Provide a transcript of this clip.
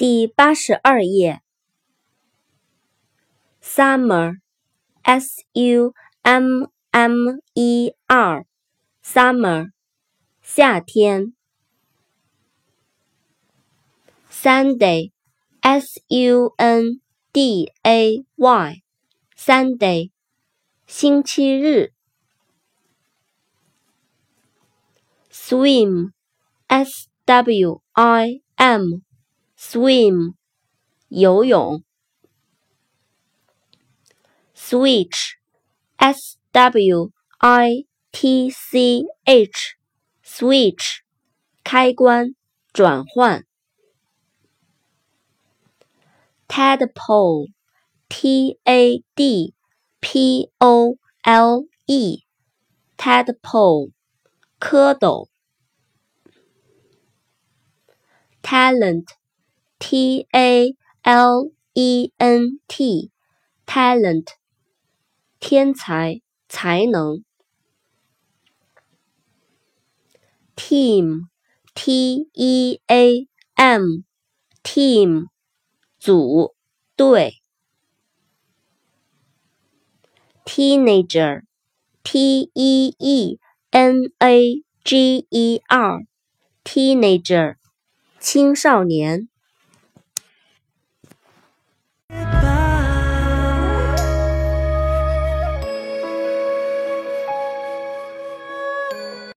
第八十二页。Summer，s u m m e r，summer，夏天。Sunday，s u n d a y，Sunday，星期日。Swim，s w i m。 swim 游泳，switch s w i t c h switch 开关转换，tadpole t a d p o l e tadpole 蝌蚪，talent T A L E N T，talent，天才，才能。Team，T E A M，team，组，队。Teenager，T E E N A G E R，teenager，青少年。